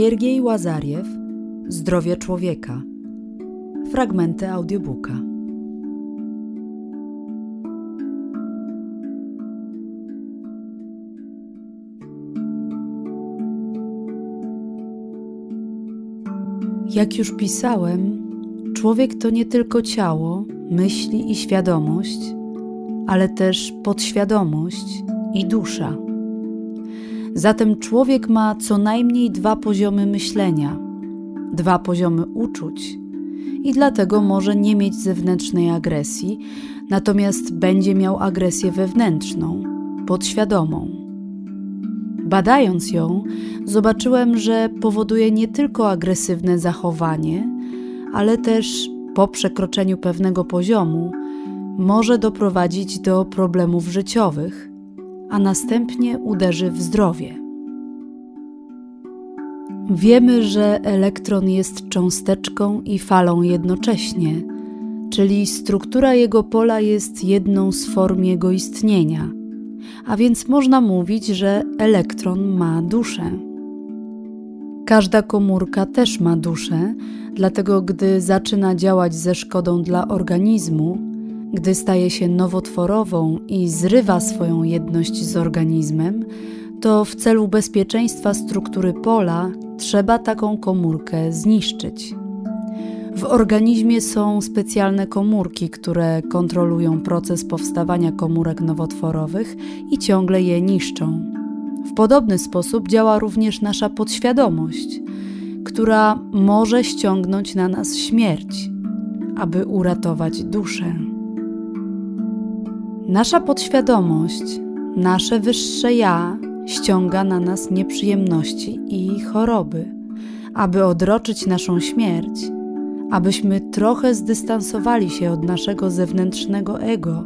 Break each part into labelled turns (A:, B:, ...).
A: Siergiej Łazariew Zdrowie człowieka. Fragmenty audiobooka. Jak już pisałem, człowiek to nie tylko ciało, myśli i świadomość, ale też podświadomość i dusza. Zatem człowiek ma co najmniej dwa poziomy myślenia, dwa poziomy uczuć i dlatego może nie mieć zewnętrznej agresji, natomiast będzie miał agresję wewnętrzną, podświadomą. Badając ją, zobaczyłem, że powoduje nie tylko agresywne zachowanie, ale też po przekroczeniu pewnego poziomu może doprowadzić do problemów życiowych, a następnie uderzy w zdrowie. Wiemy, że elektron jest cząsteczką i falą jednocześnie, czyli struktura jego pola jest jedną z form jego istnienia, a więc można mówić, że elektron ma duszę. Każda komórka też ma duszę, dlatego gdy zaczyna działać ze szkodą dla organizmu, gdy staje się nowotworową i zrywa swoją jedność z organizmem, to w celu bezpieczeństwa struktury pola trzeba taką komórkę zniszczyć. W organizmie są specjalne komórki, które kontrolują proces powstawania komórek nowotworowych i ciągle je niszczą. W podobny sposób działa również nasza podświadomość, która może ściągnąć na nas śmierć, aby uratować duszę. Nasza podświadomość, nasze wyższe ja ściąga na nas nieprzyjemności i choroby, aby odroczyć naszą śmierć, abyśmy trochę zdystansowali się od naszego zewnętrznego ego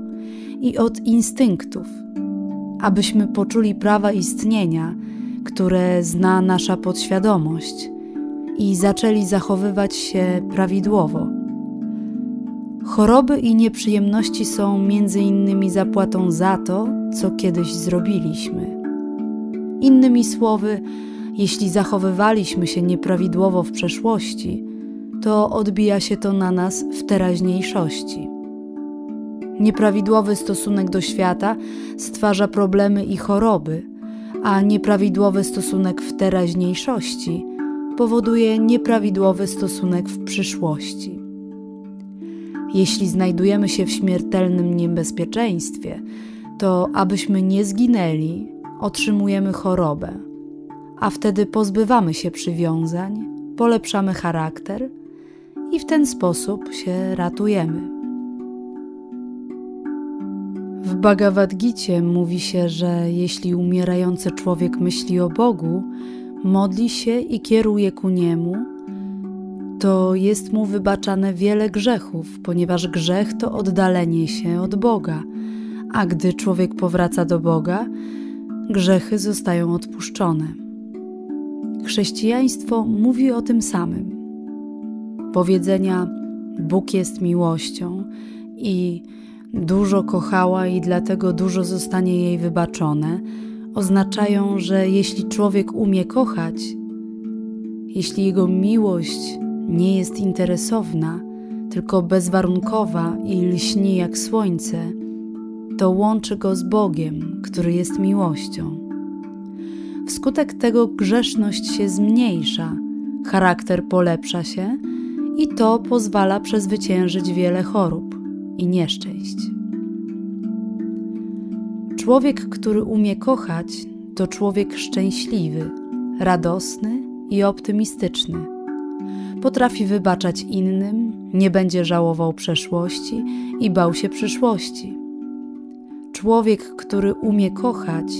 A: i od instynktów, abyśmy poczuli prawa istnienia, które zna nasza podświadomość i zaczęli zachowywać się prawidłowo Choroby i nieprzyjemności są między innymi zapłatą za to, co kiedyś zrobiliśmy. Innymi słowy, jeśli zachowywaliśmy się nieprawidłowo w przeszłości, to odbija się to na nas w teraźniejszości. Nieprawidłowy stosunek do świata stwarza problemy i choroby, a nieprawidłowy stosunek w teraźniejszości powoduje nieprawidłowy stosunek w przyszłości. Jeśli znajdujemy się w śmiertelnym niebezpieczeństwie, to abyśmy nie zginęli, otrzymujemy chorobę, a wtedy pozbywamy się przywiązań, polepszamy charakter i w ten sposób się ratujemy. W Bhagavad Gita mówi się, że jeśli umierający człowiek myśli o Bogu, modli się i kieruje ku Niemu, to jest mu wybaczane wiele grzechów, ponieważ grzech to oddalenie się od Boga, a gdy człowiek powraca do Boga, grzechy zostają odpuszczone. Chrześcijaństwo mówi o tym samym. Powiedzenia Bóg jest miłością i dużo kochała i dlatego dużo zostanie jej wybaczone, oznaczają, że jeśli człowiek umie kochać, jeśli jego miłość nie jest interesowna, tylko bezwarunkowa i lśni jak słońce, to łączy go z Bogiem, który jest miłością. Wskutek tego grzeszność się zmniejsza, charakter polepsza się i to pozwala przezwyciężyć wiele chorób i nieszczęść. Człowiek, który umie kochać, to człowiek szczęśliwy, radosny i optymistyczny potrafi wybaczać innym, nie będzie żałował przeszłości i bał się przyszłości. Człowiek, który umie kochać,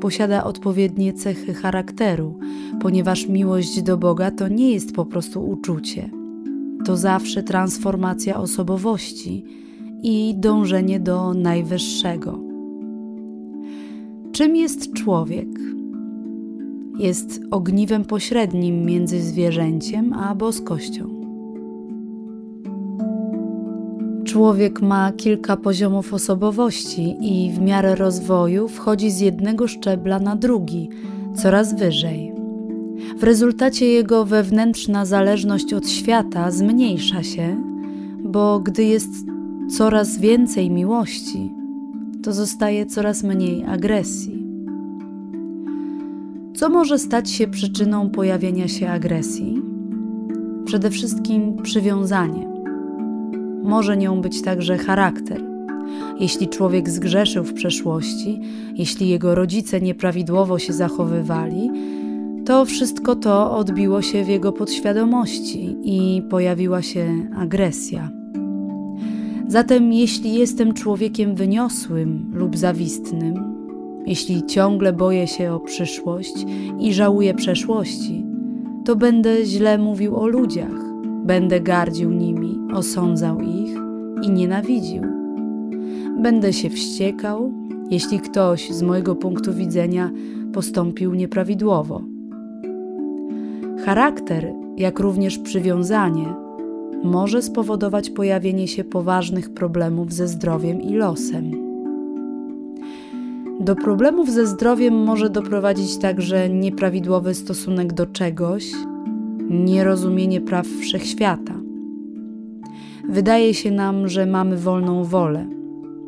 A: posiada odpowiednie cechy charakteru, ponieważ miłość do Boga to nie jest po prostu uczucie. To zawsze transformacja osobowości i dążenie do najwyższego. Czym jest człowiek? Jest ogniwem pośrednim między zwierzęciem a boskością. Człowiek ma kilka poziomów osobowości i w miarę rozwoju wchodzi z jednego szczebla na drugi, coraz wyżej. W rezultacie jego wewnętrzna zależność od świata zmniejsza się, bo gdy jest coraz więcej miłości, to zostaje coraz mniej agresji. Co może stać się przyczyną pojawienia się agresji? Przede wszystkim przywiązanie. Może nią być także charakter. Jeśli człowiek zgrzeszył w przeszłości, jeśli jego rodzice nieprawidłowo się zachowywali, to wszystko to odbiło się w jego podświadomości i pojawiła się agresja. Zatem, jeśli jestem człowiekiem wyniosłym lub zawistnym, jeśli ciągle boję się o przyszłość i żałuję przeszłości, to będę źle mówił o ludziach, będę gardził nimi, osądzał ich i nienawidził. Będę się wściekał, jeśli ktoś z mojego punktu widzenia postąpił nieprawidłowo. Charakter, jak również przywiązanie, może spowodować pojawienie się poważnych problemów ze zdrowiem i losem. Do problemów ze zdrowiem może doprowadzić także nieprawidłowy stosunek do czegoś, nierozumienie praw wszechświata. Wydaje się nam, że mamy wolną wolę,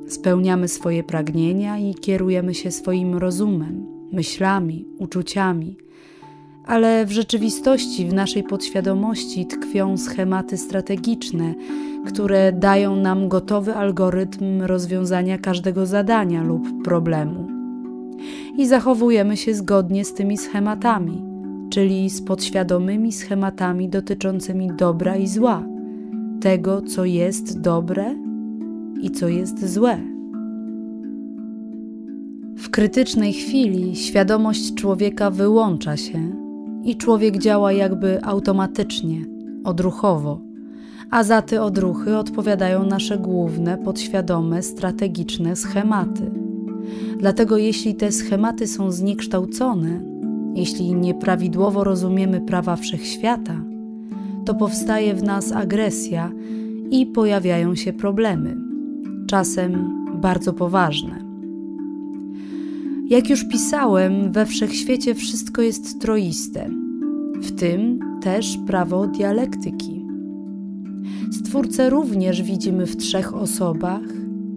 A: spełniamy swoje pragnienia i kierujemy się swoim rozumem, myślami, uczuciami ale w rzeczywistości, w naszej podświadomości tkwią schematy strategiczne, które dają nam gotowy algorytm rozwiązania każdego zadania lub problemu. I zachowujemy się zgodnie z tymi schematami, czyli z podświadomymi schematami dotyczącymi dobra i zła, tego, co jest dobre i co jest złe. W krytycznej chwili świadomość człowieka wyłącza się i człowiek działa jakby automatycznie, odruchowo, a za te odruchy odpowiadają nasze główne, podświadome, strategiczne schematy. Dlatego, jeśli te schematy są zniekształcone, jeśli nieprawidłowo rozumiemy prawa wszechświata, to powstaje w nas agresja i pojawiają się problemy, czasem bardzo poważne. Jak już pisałem, we wszechświecie wszystko jest troiste, w tym też prawo dialektyki. Stwórcę również widzimy w trzech osobach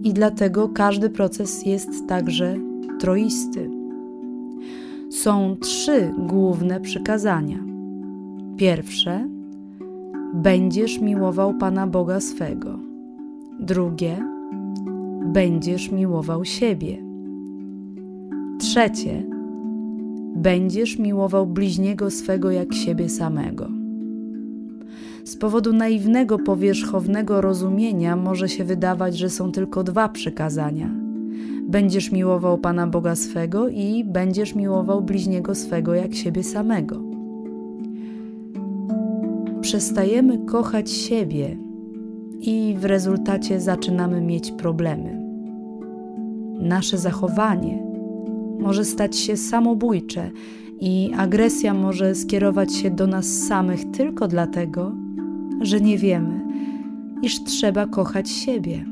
A: i dlatego każdy proces jest także troisty. Są trzy główne przykazania. Pierwsze: będziesz miłował Pana Boga swego. Drugie: będziesz miłował siebie. Trzecie, będziesz miłował bliźniego swego jak siebie samego. Z powodu naiwnego, powierzchownego rozumienia może się wydawać, że są tylko dwa przykazania. Będziesz miłował Pana Boga swego i będziesz miłował bliźniego swego jak siebie samego. Przestajemy kochać siebie i w rezultacie zaczynamy mieć problemy. Nasze zachowanie może stać się samobójcze i agresja może skierować się do nas samych tylko dlatego, że nie wiemy, iż trzeba kochać siebie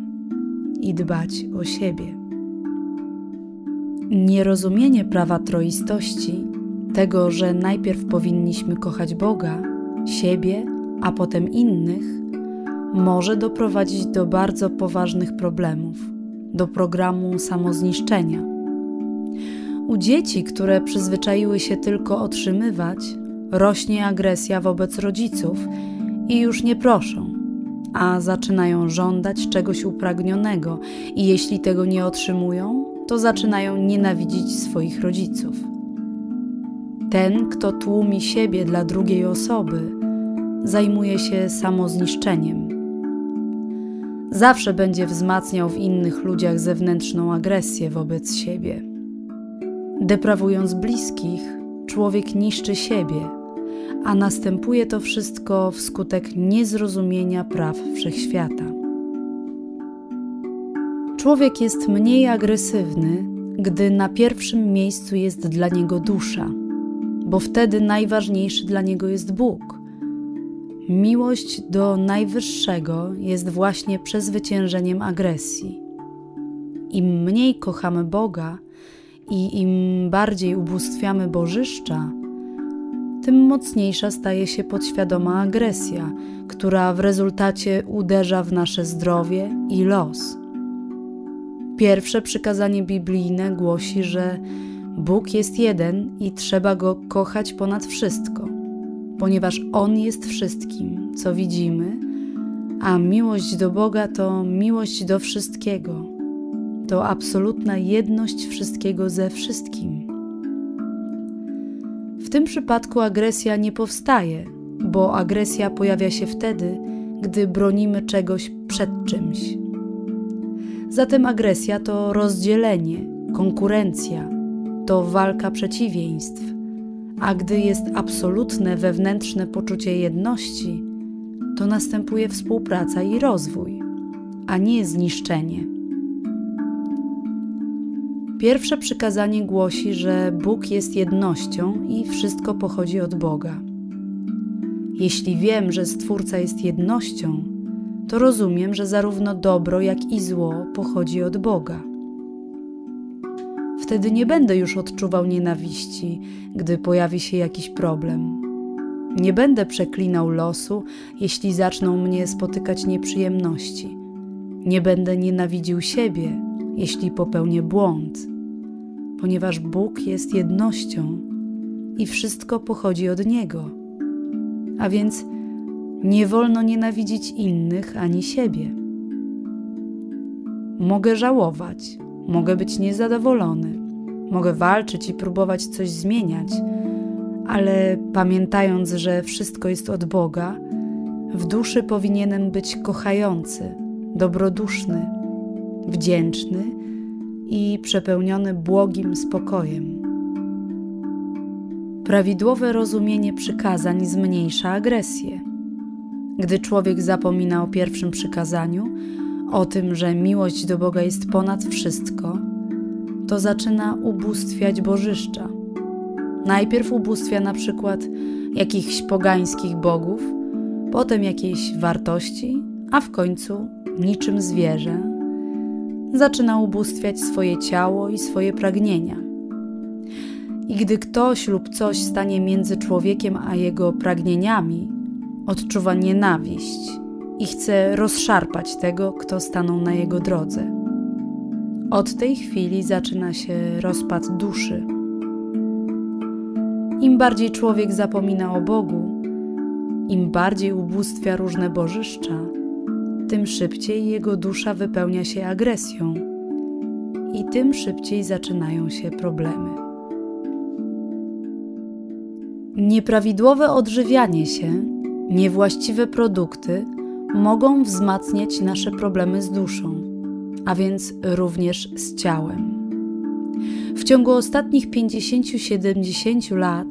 A: i dbać o siebie. Nierozumienie prawa troistości, tego, że najpierw powinniśmy kochać Boga, siebie, a potem innych, może doprowadzić do bardzo poważnych problemów, do programu samozniszczenia u dzieci, które przyzwyczaiły się tylko otrzymywać, rośnie agresja wobec rodziców i już nie proszą, a zaczynają żądać czegoś upragnionego, i jeśli tego nie otrzymują, to zaczynają nienawidzić swoich rodziców. Ten, kto tłumi siebie dla drugiej osoby, zajmuje się samozniszczeniem. Zawsze będzie wzmacniał w innych ludziach zewnętrzną agresję wobec siebie. Deprawując bliskich, człowiek niszczy siebie, a następuje to wszystko wskutek niezrozumienia praw wszechświata. Człowiek jest mniej agresywny, gdy na pierwszym miejscu jest dla niego dusza, bo wtedy najważniejszy dla niego jest Bóg. Miłość do Najwyższego jest właśnie przezwyciężeniem agresji. Im mniej kochamy Boga, i im bardziej ubóstwiamy bożyszcza, tym mocniejsza staje się podświadoma agresja, która w rezultacie uderza w nasze zdrowie i los. Pierwsze przykazanie biblijne głosi, że Bóg jest jeden i trzeba go kochać ponad wszystko, ponieważ On jest wszystkim, co widzimy, a miłość do Boga to miłość do wszystkiego. To absolutna jedność wszystkiego ze wszystkim. W tym przypadku agresja nie powstaje, bo agresja pojawia się wtedy, gdy bronimy czegoś przed czymś. Zatem agresja to rozdzielenie, konkurencja, to walka przeciwieństw. A gdy jest absolutne wewnętrzne poczucie jedności, to następuje współpraca i rozwój, a nie zniszczenie. Pierwsze przykazanie głosi, że Bóg jest jednością i wszystko pochodzi od Boga. Jeśli wiem, że Stwórca jest jednością, to rozumiem, że zarówno dobro, jak i zło pochodzi od Boga. Wtedy nie będę już odczuwał nienawiści, gdy pojawi się jakiś problem. Nie będę przeklinał losu, jeśli zaczną mnie spotykać nieprzyjemności. Nie będę nienawidził siebie, jeśli popełnię błąd, ponieważ Bóg jest jednością i wszystko pochodzi od Niego. A więc nie wolno nienawidzić innych ani siebie. Mogę żałować, mogę być niezadowolony, mogę walczyć i próbować coś zmieniać, ale pamiętając, że wszystko jest od Boga, w duszy powinienem być kochający, dobroduszny, wdzięczny i przepełniony błogim spokojem. Prawidłowe rozumienie przykazań zmniejsza agresję. Gdy człowiek zapomina o pierwszym przykazaniu, o tym, że miłość do Boga jest ponad wszystko, to zaczyna ubóstwiać bożyszcza. Najpierw ubóstwia na przykład jakichś pogańskich bogów, potem jakiejś wartości, a w końcu niczym zwierzę. Zaczyna ubóstwiać swoje ciało i swoje pragnienia. I gdy ktoś lub coś stanie między człowiekiem a jego pragnieniami, odczuwa nienawiść i chce rozszarpać tego, kto stanął na jego drodze. Od tej chwili zaczyna się rozpad duszy. Im bardziej człowiek zapomina o Bogu, im bardziej ubóstwia różne bożyszcza, tym szybciej jego dusza wypełnia się agresją i tym szybciej zaczynają się problemy. Nieprawidłowe odżywianie się, niewłaściwe produkty mogą wzmacniać nasze problemy z duszą a więc również z ciałem. W ciągu ostatnich 50-70 lat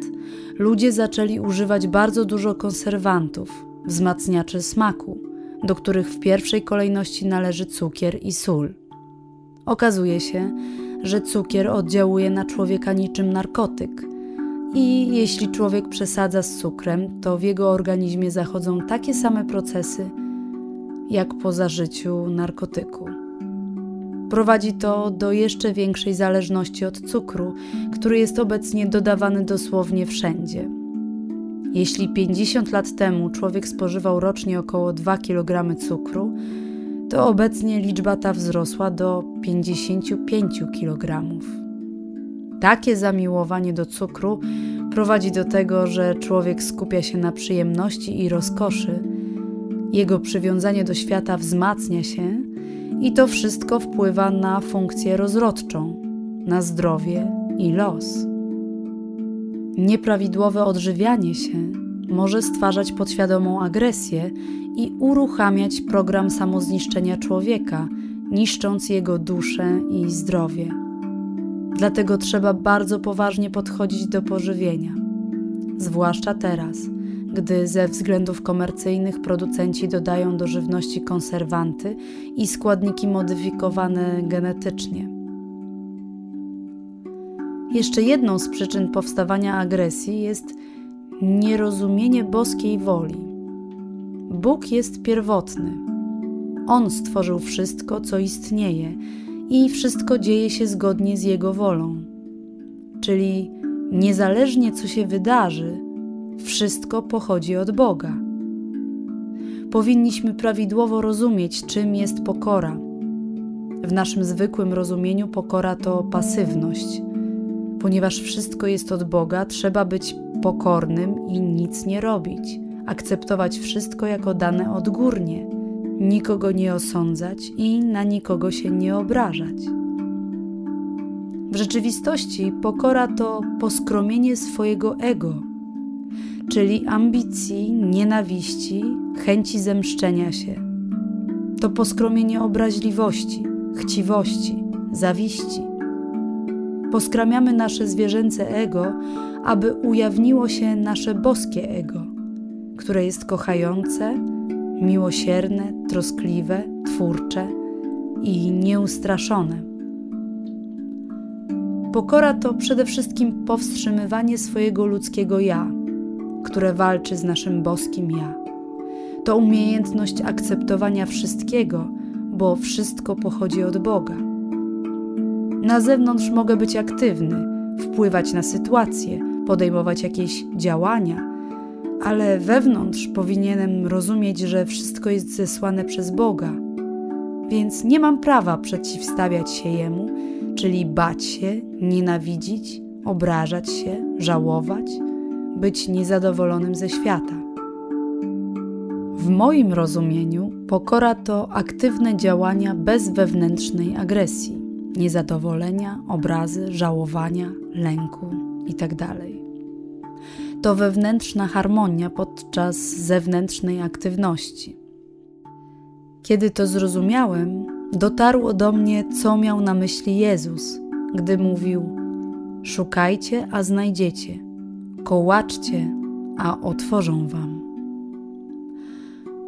A: ludzie zaczęli używać bardzo dużo konserwantów, wzmacniaczy smaku, do których w pierwszej kolejności należy cukier i sól. Okazuje się, że cukier oddziałuje na człowieka niczym narkotyk. I jeśli człowiek przesadza z cukrem, to w jego organizmie zachodzą takie same procesy jak po zażyciu narkotyku. Prowadzi to do jeszcze większej zależności od cukru, który jest obecnie dodawany dosłownie wszędzie. Jeśli 50 lat temu człowiek spożywał rocznie około 2 kg cukru, to obecnie liczba ta wzrosła do 55 kg. Takie zamiłowanie do cukru prowadzi do tego, że człowiek skupia się na przyjemności i rozkoszy, jego przywiązanie do świata wzmacnia się i to wszystko wpływa na funkcję rozrodczą, na zdrowie i los. Nieprawidłowe odżywianie się może stwarzać podświadomą agresję i uruchamiać program samozniszczenia człowieka, niszcząc jego duszę i zdrowie. Dlatego trzeba bardzo poważnie podchodzić do pożywienia, zwłaszcza teraz – gdy ze względów komercyjnych producenci dodają do żywności konserwanty i składniki modyfikowane genetycznie. Jeszcze jedną z przyczyn powstawania agresji jest nierozumienie boskiej woli. Bóg jest pierwotny. On stworzył wszystko, co istnieje, i wszystko dzieje się zgodnie z Jego wolą. Czyli niezależnie co się wydarzy, wszystko pochodzi od Boga. Powinniśmy prawidłowo rozumieć, czym jest pokora. W naszym zwykłym rozumieniu pokora to pasywność. Ponieważ wszystko jest od Boga, trzeba być pokornym i nic nie robić, akceptować wszystko jako dane odgórnie, nikogo nie osądzać i na nikogo się nie obrażać. W rzeczywistości pokora to poskromienie swojego ego, czyli ambicji, nienawiści, chęci zemszczenia się. To poskromienie obraźliwości, chciwości, zawiści. Poskramiamy nasze zwierzęce ego, aby ujawniło się nasze boskie ego, które jest kochające, miłosierne, troskliwe, twórcze i nieustraszone. Pokora to przede wszystkim powstrzymywanie swojego ludzkiego ja, które walczy z naszym boskim ja. To umiejętność akceptowania wszystkiego, bo wszystko pochodzi od Boga. Na zewnątrz mogę być aktywny, wpływać na sytuację, podejmować jakieś działania, ale wewnątrz powinienem rozumieć, że wszystko jest zesłane przez Boga, więc nie mam prawa przeciwstawiać się Jemu czyli bać się, nienawidzić, obrażać się, żałować, być niezadowolonym ze świata. W moim rozumieniu pokora to aktywne działania bez wewnętrznej agresji, niezadowolenia, obrazy, żałowania, lęku itd. Tak to wewnętrzna harmonia podczas zewnętrznej aktywności. Kiedy to zrozumiałem, dotarło do mnie, co miał na myśli Jezus, gdy mówił: Szukajcie, a znajdziecie, kołaczcie, a otworzą wam.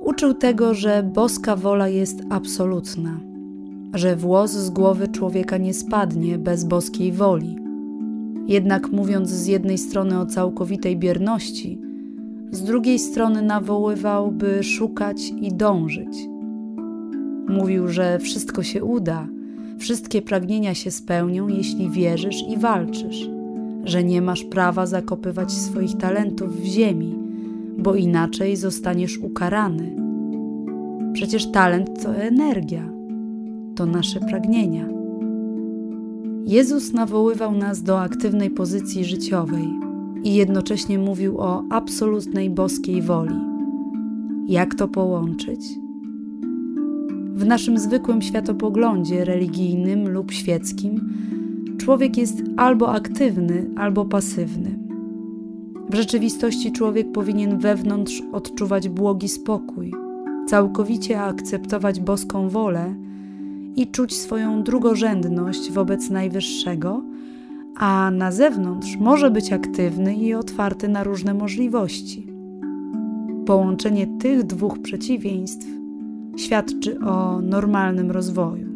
A: Uczył tego, że boska wola jest absolutna, że włos z głowy człowieka nie spadnie bez boskiej woli. Jednak mówiąc z jednej strony o całkowitej bierności, z drugiej strony nawoływał, by szukać i dążyć Mówił, że wszystko się uda, wszystkie pragnienia się spełnią, jeśli wierzysz i walczysz, że nie masz prawa zakopywać swoich talentów w ziemi, bo inaczej zostaniesz ukarany. Przecież talent to energia, to nasze pragnienia. Jezus nawoływał nas do aktywnej pozycji życiowej i jednocześnie mówił o absolutnej boskiej woli. Jak to połączyć? W naszym zwykłym światopoglądzie religijnym lub świeckim człowiek jest albo aktywny, albo pasywny. W rzeczywistości człowiek powinien wewnątrz odczuwać błogi spokój, całkowicie akceptować boską wolę i czuć swoją drugorzędność wobec Najwyższego, a na zewnątrz może być aktywny i otwarty na różne możliwości. Połączenie tych dwóch przeciwieństw świadczy o normalnym rozwoju.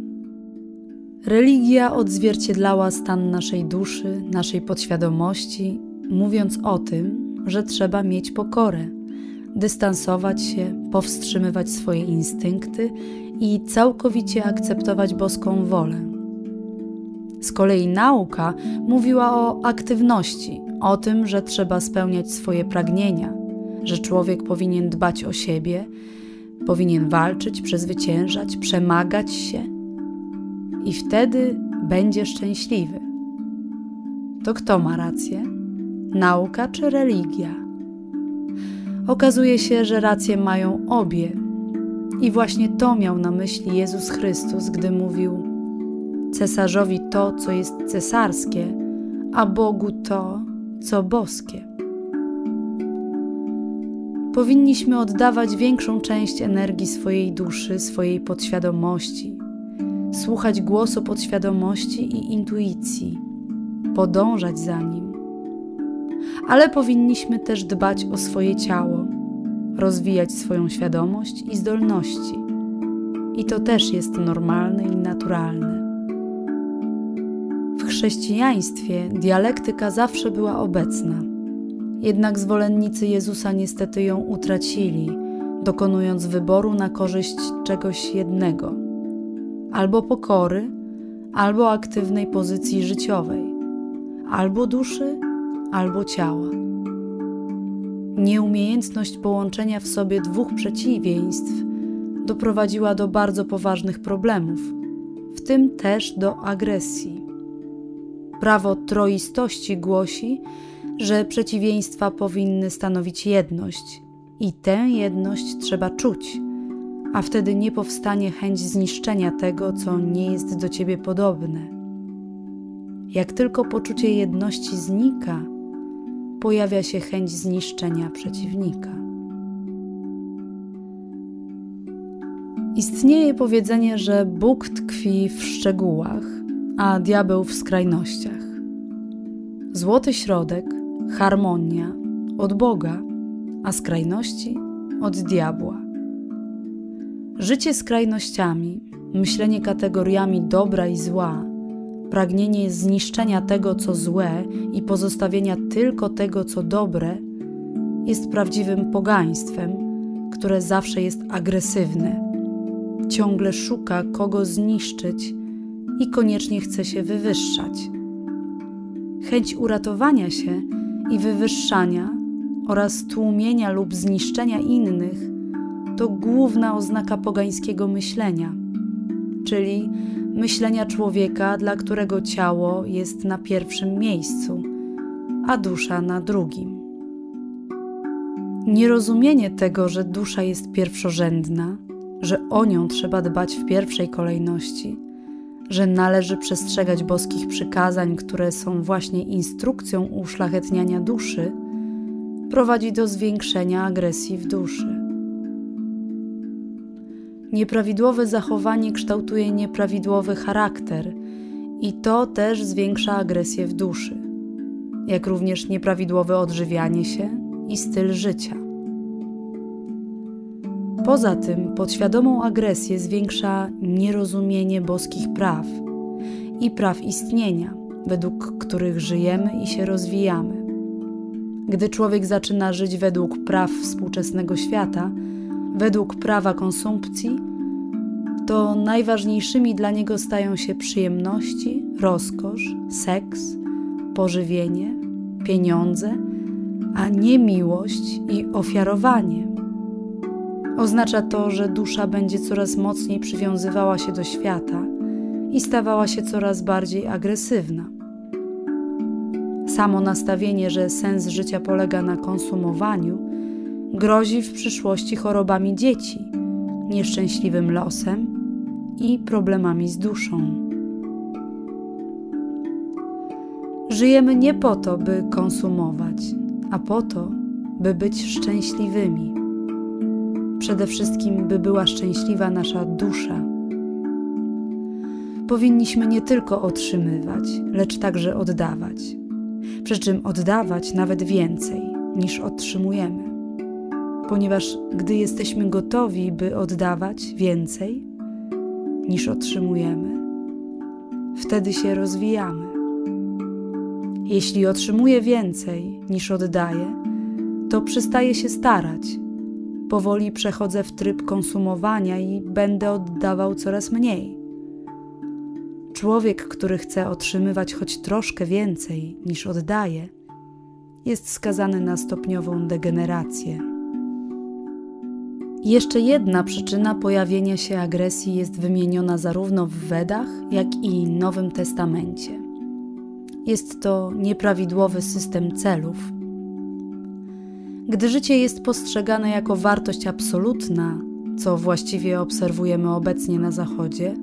A: Religia odzwierciedlała stan naszej duszy, naszej podświadomości, mówiąc o tym, że trzeba mieć pokorę, dystansować się, powstrzymywać swoje instynkty i całkowicie akceptować boską wolę. Z kolei nauka mówiła o aktywności, o tym, że trzeba spełniać swoje pragnienia, że człowiek powinien dbać o siebie, Powinien walczyć, przezwyciężać, przemagać się i wtedy będzie szczęśliwy. To kto ma rację? Nauka czy religia? Okazuje się, że rację mają obie. I właśnie to miał na myśli Jezus Chrystus, gdy mówił: Cesarzowi to, co jest cesarskie, a Bogu to, co boskie powinniśmy oddawać większą część energii swojej duszy, swojej podświadomości, słuchać głosu podświadomości i intuicji, podążać za nim. Ale powinniśmy też dbać o swoje ciało, rozwijać swoją świadomość i zdolności. I to też jest normalne i naturalne. W chrześcijaństwie dialektyka zawsze była obecna jednak zwolennicy Jezusa niestety ją utracili, dokonując wyboru na korzyść czegoś jednego albo pokory, albo aktywnej pozycji życiowej, albo duszy, albo ciała. Nieumiejętność połączenia w sobie dwóch przeciwieństw doprowadziła do bardzo poważnych problemów, w tym też do agresji. Prawo troistości głosi, że przeciwieństwa powinny stanowić jedność i tę jedność trzeba czuć, a wtedy nie powstanie chęć zniszczenia tego, co nie jest do ciebie podobne. Jak tylko poczucie jedności znika, pojawia się chęć zniszczenia przeciwnika. Istnieje powiedzenie, że Bóg tkwi w szczegółach, a diabeł w skrajnościach. Złoty środek, harmonia od Boga, a skrajności od diabła. Życie skrajnościami, myślenie kategoriami dobra i zła, pragnienie zniszczenia tego, co złe i pozostawienia tylko tego, co dobre, jest prawdziwym pogaństwem, które zawsze jest agresywne. Ciągle szuka kogo zniszczyć i koniecznie chce się wywyższać. Chęć uratowania się i wywyższania oraz tłumienia lub zniszczenia innych to główna oznaka pogańskiego myślenia, czyli myślenia człowieka, dla którego ciało jest na pierwszym miejscu, a dusza na drugim. Nierozumienie tego, że dusza jest pierwszorzędna, że o nią trzeba dbać w pierwszej kolejności, że należy przestrzegać boskich przykazań, które są właśnie instrukcją uszlachetniania duszy, prowadzi do zwiększenia agresji w duszy. Nieprawidłowe zachowanie kształtuje nieprawidłowy charakter i to też zwiększa agresję w duszy, jak również nieprawidłowe odżywianie się i styl życia. Poza tym podświadomą agresję zwiększa nierozumienie boskich praw i praw istnienia, według których żyjemy i się rozwijamy. Gdy człowiek zaczyna żyć według praw współczesnego świata, według prawa konsumpcji, to najważniejszymi dla niego stają się przyjemności, rozkosz, seks, pożywienie, pieniądze, a nie miłość i ofiarowanie. Oznacza to, że dusza będzie coraz mocniej przywiązywała się do świata i stawała się coraz bardziej agresywna. Samo nastawienie, że sens życia polega na konsumowaniu, grozi w przyszłości chorobami dzieci, nieszczęśliwym losem i problemami z duszą. Żyjemy nie po to, by konsumować, a po to, by być szczęśliwymi. Przede wszystkim, by była szczęśliwa nasza dusza. Powinniśmy nie tylko otrzymywać, lecz także oddawać. Przy czym oddawać nawet więcej niż otrzymujemy ponieważ gdy jesteśmy gotowi, by oddawać więcej niż otrzymujemy, wtedy się rozwijamy. Jeśli otrzymuję więcej niż oddaję, to przestaję się starać. Powoli przechodzę w tryb konsumowania i będę oddawał coraz mniej. Człowiek, który chce otrzymywać choć troszkę więcej niż oddaje, jest skazany na stopniową degenerację. Jeszcze jedna przyczyna pojawienia się agresji jest wymieniona zarówno w Wedach, jak i Nowym Testamencie. Jest to nieprawidłowy system celów. Gdy życie jest postrzegane jako wartość absolutna, co właściwie obserwujemy obecnie na Zachodzie,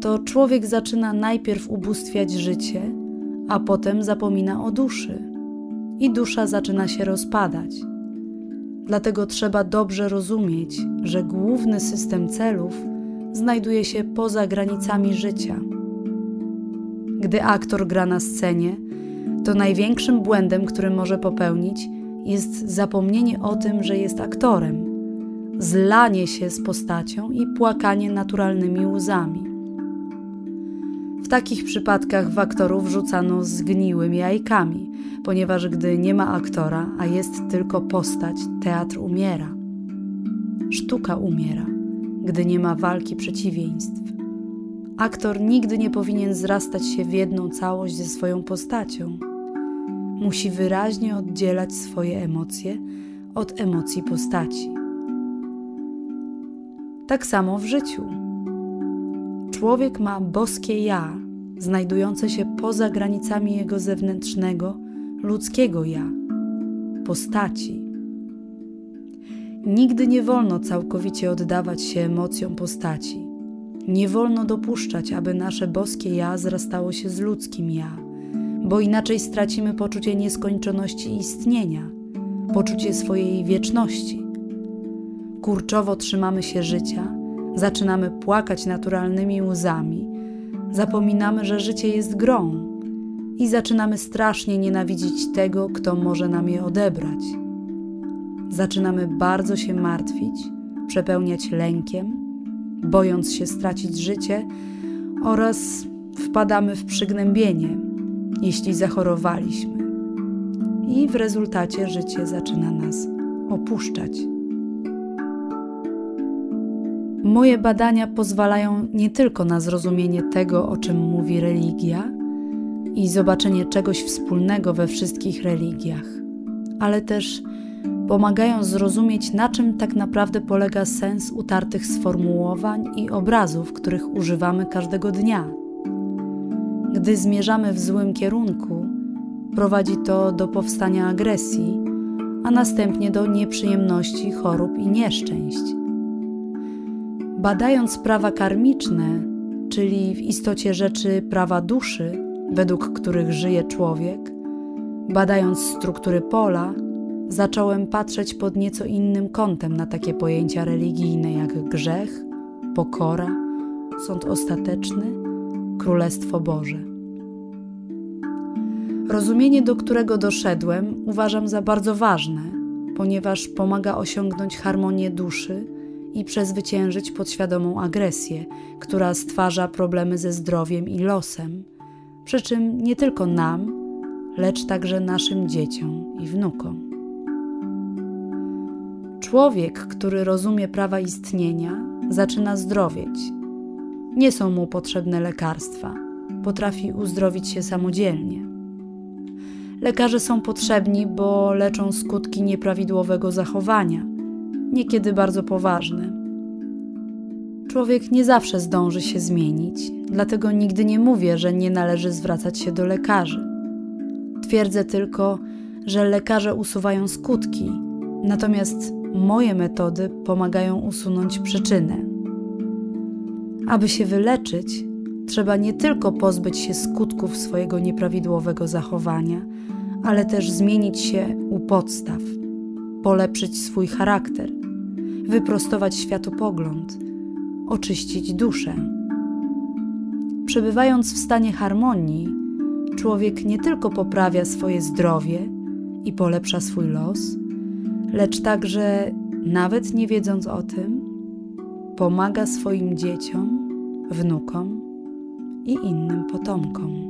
A: to człowiek zaczyna najpierw ubóstwiać życie, a potem zapomina o duszy, i dusza zaczyna się rozpadać Dlatego trzeba dobrze rozumieć, że główny system celów znajduje się poza granicami życia. Gdy aktor gra na scenie, to największym błędem, który może popełnić, jest zapomnienie o tym, że jest aktorem, zlanie się z postacią i płakanie naturalnymi łzami. W takich przypadkach w aktorów rzucano zgniłymi jajkami, ponieważ gdy nie ma aktora, a jest tylko postać, teatr umiera. Sztuka umiera, gdy nie ma walki przeciwieństw. Aktor nigdy nie powinien zrastać się w jedną całość ze swoją postacią. Musi wyraźnie oddzielać swoje emocje od emocji postaci. Tak samo w życiu. Człowiek ma boskie ja, znajdujące się poza granicami jego zewnętrznego, ludzkiego ja, postaci. Nigdy nie wolno całkowicie oddawać się emocjom postaci. Nie wolno dopuszczać, aby nasze boskie ja zrastało się z ludzkim ja, bo inaczej stracimy poczucie nieskończoności istnienia, poczucie swojej wieczności. Kurczowo trzymamy się życia, zaczynamy płakać naturalnymi łzami, zapominamy, że życie jest grą i zaczynamy strasznie nienawidzić tego, kto może nam je odebrać. Zaczynamy bardzo się martwić, przepełniać lękiem, bojąc się stracić życie oraz wpadamy w przygnębienie, jeśli zachorowaliśmy. I w rezultacie życie zaczyna nas opuszczać. Moje badania pozwalają nie tylko na zrozumienie tego, o czym mówi religia i zobaczenie czegoś wspólnego we wszystkich religiach, ale też pomagają zrozumieć, na czym tak naprawdę polega sens utartych sformułowań i obrazów, których używamy każdego dnia. Gdy zmierzamy w złym kierunku, prowadzi to do powstania agresji, a następnie do nieprzyjemności, chorób i nieszczęść. Badając prawa karmiczne, czyli w istocie rzeczy prawa duszy, według których żyje człowiek, badając struktury pola, zacząłem patrzeć pod nieco innym kątem na takie pojęcia religijne jak grzech, pokora, sąd ostateczny, królestwo Boże. Rozumienie, do którego doszedłem, uważam za bardzo ważne, ponieważ pomaga osiągnąć harmonię duszy i przezwyciężyć podświadomą agresję, która stwarza problemy ze zdrowiem i losem, przy czym nie tylko nam, lecz także naszym dzieciom i wnukom. Człowiek, który rozumie prawa istnienia, zaczyna zdrowieć. Nie są mu potrzebne lekarstwa, potrafi uzdrowić się samodzielnie. Lekarze są potrzebni, bo leczą skutki nieprawidłowego zachowania, niekiedy bardzo poważne. Człowiek nie zawsze zdąży się zmienić, dlatego nigdy nie mówię, że nie należy zwracać się do lekarzy. Twierdzę tylko, że lekarze usuwają skutki, natomiast moje metody pomagają usunąć przyczynę. Aby się wyleczyć, trzeba nie tylko pozbyć się skutków swojego nieprawidłowego zachowania, ale też zmienić się u podstaw, polepszyć swój charakter, wyprostować światopogląd, oczyścić duszę. Przebywając w stanie harmonii, człowiek nie tylko poprawia swoje zdrowie i polepsza swój los, lecz także, nawet nie wiedząc o tym, pomaga swoim dzieciom, wnukom i innym potomkom.